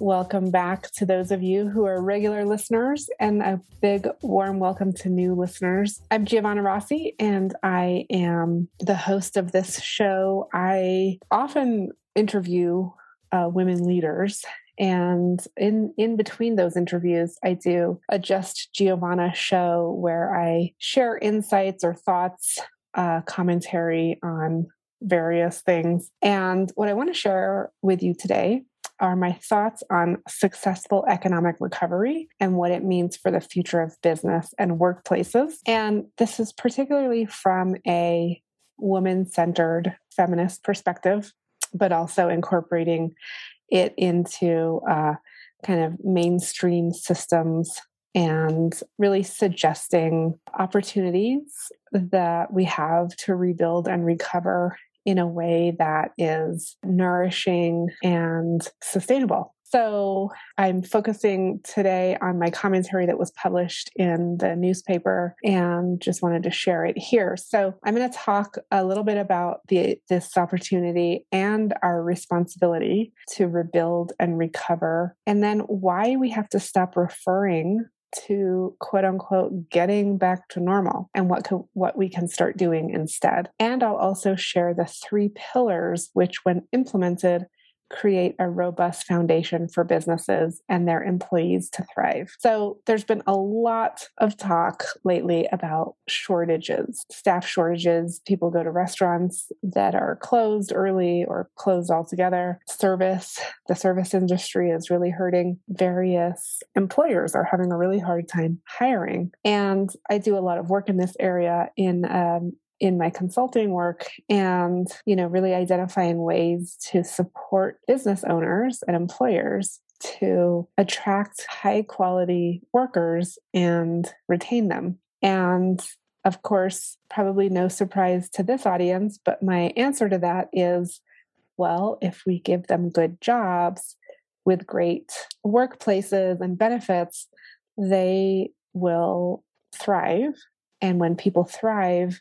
Welcome back to those of you who are regular listeners, and a big warm welcome to new listeners. I'm Giovanna Rossi, and I am the host of this show. I often interview uh, women leaders and in in between those interviews i do a just giovanna show where i share insights or thoughts uh, commentary on various things and what i want to share with you today are my thoughts on successful economic recovery and what it means for the future of business and workplaces. And this is particularly from a woman centered feminist perspective, but also incorporating it into uh, kind of mainstream systems and really suggesting opportunities that we have to rebuild and recover in a way that is nourishing and sustainable. So I'm focusing today on my commentary that was published in the newspaper and just wanted to share it here. So I'm going to talk a little bit about the, this opportunity and our responsibility to rebuild and recover, and then why we have to stop referring to quote unquote getting back to normal and what co- what we can start doing instead. And I'll also share the three pillars which when implemented create a robust foundation for businesses and their employees to thrive. So, there's been a lot of talk lately about shortages, staff shortages. People go to restaurants that are closed early or closed altogether. Service, the service industry is really hurting. Various employers are having a really hard time hiring. And I do a lot of work in this area in um, in my consulting work and you know really identifying ways to support business owners and employers to attract high quality workers and retain them. And of course probably no surprise to this audience but my answer to that is well if we give them good jobs with great workplaces and benefits they will thrive. And when people thrive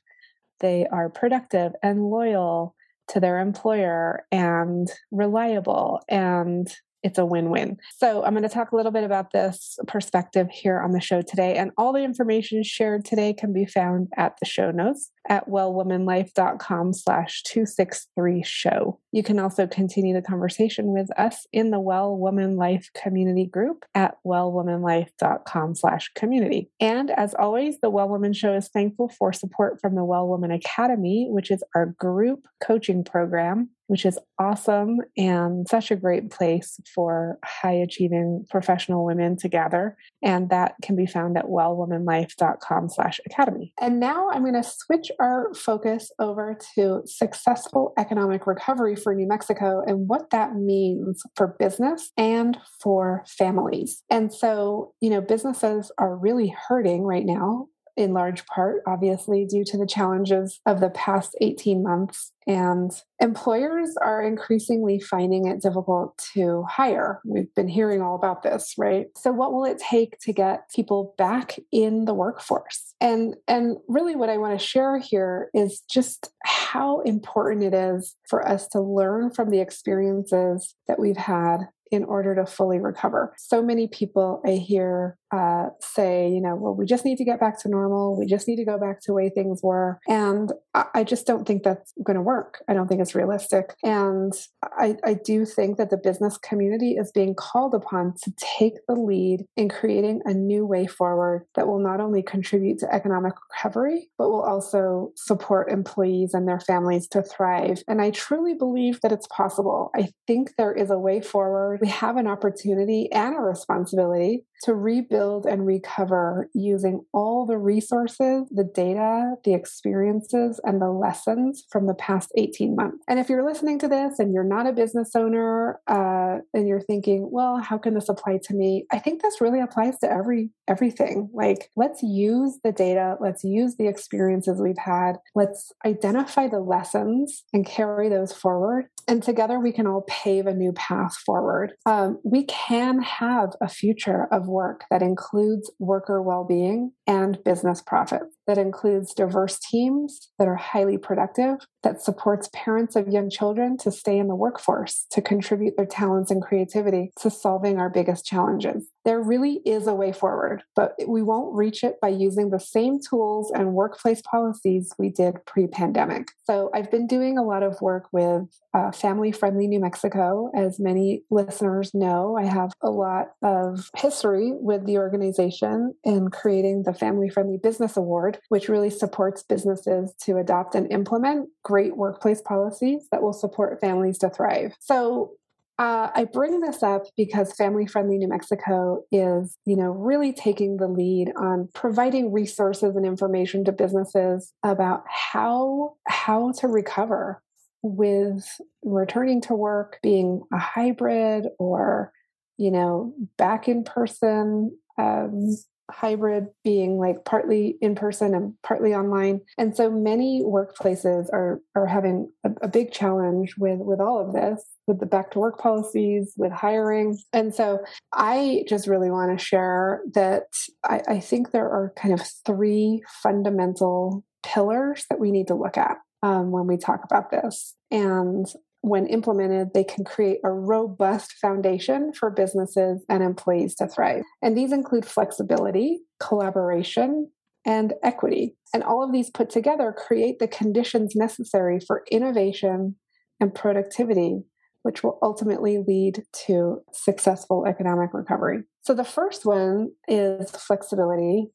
they are productive and loyal to their employer and reliable and it's a win win. So, I'm going to talk a little bit about this perspective here on the show today. And all the information shared today can be found at the show notes at wellwomanlife.com slash 263 show. You can also continue the conversation with us in the Well Woman Life community group at wellwomanlife.com slash community. And as always, the Well Woman Show is thankful for support from the Well Woman Academy, which is our group coaching program which is awesome and such a great place for high achieving professional women to gather. And that can be found at wellwomanlife.com slash academy. And now I'm going to switch our focus over to successful economic recovery for New Mexico and what that means for business and for families. And so, you know, businesses are really hurting right now in large part, obviously, due to the challenges of the past 18 months. And employers are increasingly finding it difficult to hire. We've been hearing all about this, right? So what will it take to get people back in the workforce? And and really what I want to share here is just how important it is for us to learn from the experiences that we've had in order to fully recover. So many people I hear uh, say, you know, well, we just need to get back to normal. We just need to go back to the way things were. And I, I just don't think that's going to work. I don't think it's realistic. And I, I do think that the business community is being called upon to take the lead in creating a new way forward that will not only contribute to economic recovery, but will also support employees and their families to thrive. And I truly believe that it's possible. I think there is a way forward. We have an opportunity and a responsibility to rebuild and recover using all the resources, the data, the experiences, and the lessons from the past 18 months. And if you're listening to this and you're not a business owner uh, and you're thinking, well, how can this apply to me? I think this really applies to every everything. Like, let's use the data, let's use the experiences we've had, let's identify the lessons and carry those forward. And together we can all pave a new path forward. Um, we can have a future of work that includes worker well being and business profits, that includes diverse teams that are highly productive, that supports parents of young children to stay in the workforce, to contribute their talents and creativity to solving our biggest challenges. There really is a way forward, but we won't reach it by using the same tools and workplace policies we did pre pandemic. So I've been doing a lot of work with uh, Family Friendly New Mexico. As many listeners know, I have a lot of history with the organization in creating the Family Friendly Business Award, which really supports businesses to adopt and implement great workplace policies that will support families to thrive. So uh, I bring this up because Family Friendly New Mexico is, you know, really taking the lead on providing resources and information to businesses about how how to recover with returning to work being a hybrid or, you know, back in person um, hybrid being like partly in person and partly online. And so many workplaces are are having a, a, big challenge with with all of this with the back to work policies with hiring. And so i just really want to share that I, I think there are kind of three fundamental pillars that we need to look at um, when we talk about this. And when implemented, they can create a robust foundation for businesses and employees to thrive. And these include flexibility, collaboration, and equity. And all of these put together create the conditions necessary for innovation and productivity, which will ultimately lead to successful economic recovery. So the first one is flexibility.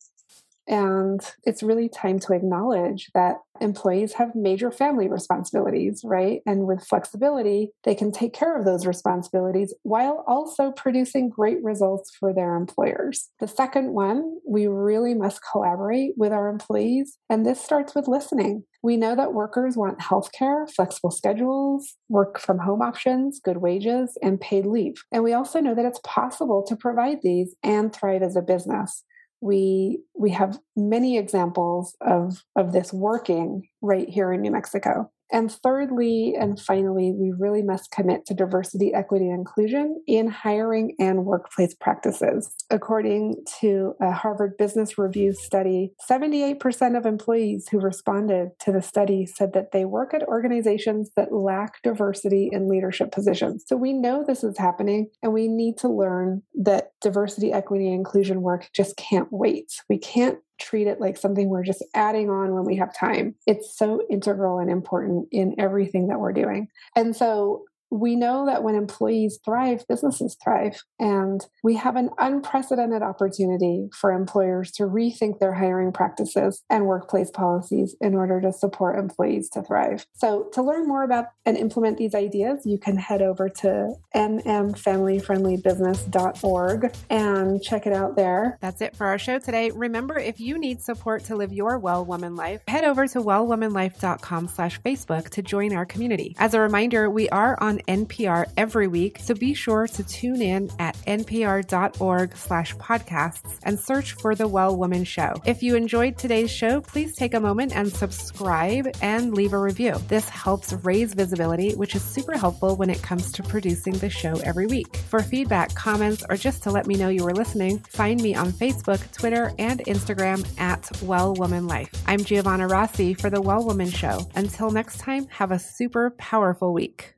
And it's really time to acknowledge that employees have major family responsibilities, right? And with flexibility, they can take care of those responsibilities while also producing great results for their employers. The second one, we really must collaborate with our employees. And this starts with listening. We know that workers want healthcare, flexible schedules, work from home options, good wages, and paid leave. And we also know that it's possible to provide these and thrive as a business we we have many examples of of this working right here in New Mexico. And thirdly and finally, we really must commit to diversity, equity, and inclusion in hiring and workplace practices. According to a Harvard Business Review study, 78% of employees who responded to the study said that they work at organizations that lack diversity in leadership positions. So we know this is happening, and we need to learn that diversity, equity, and inclusion work just can't wait. We can't treat it like something we're just adding on when we have time. It's so integral and important in everything that we're doing. And so we know that when employees thrive, businesses thrive. And we have an unprecedented opportunity for employers to rethink their hiring practices and workplace policies in order to support employees to thrive. So, to learn more about and implement these ideas, you can head over to nmfamilyfriendlybusiness.org and check it out there. That's it for our show today. Remember, if you need support to live your well woman life, head over to wellwomanlife.com slash Facebook to join our community. As a reminder, we are on NPR every week, so be sure to tune in at npr.org slash podcasts and search for The Well Woman Show. If you enjoyed today's show, please take a moment and subscribe and leave a review. This helps raise visibility, which is super helpful when it comes to producing the show every week. For feedback, comments, or just to let me know you were listening, find me on Facebook, Twitter, and Instagram at Well Woman Life. I'm Giovanna Rossi for The Well Woman Show. Until next time, have a super powerful week.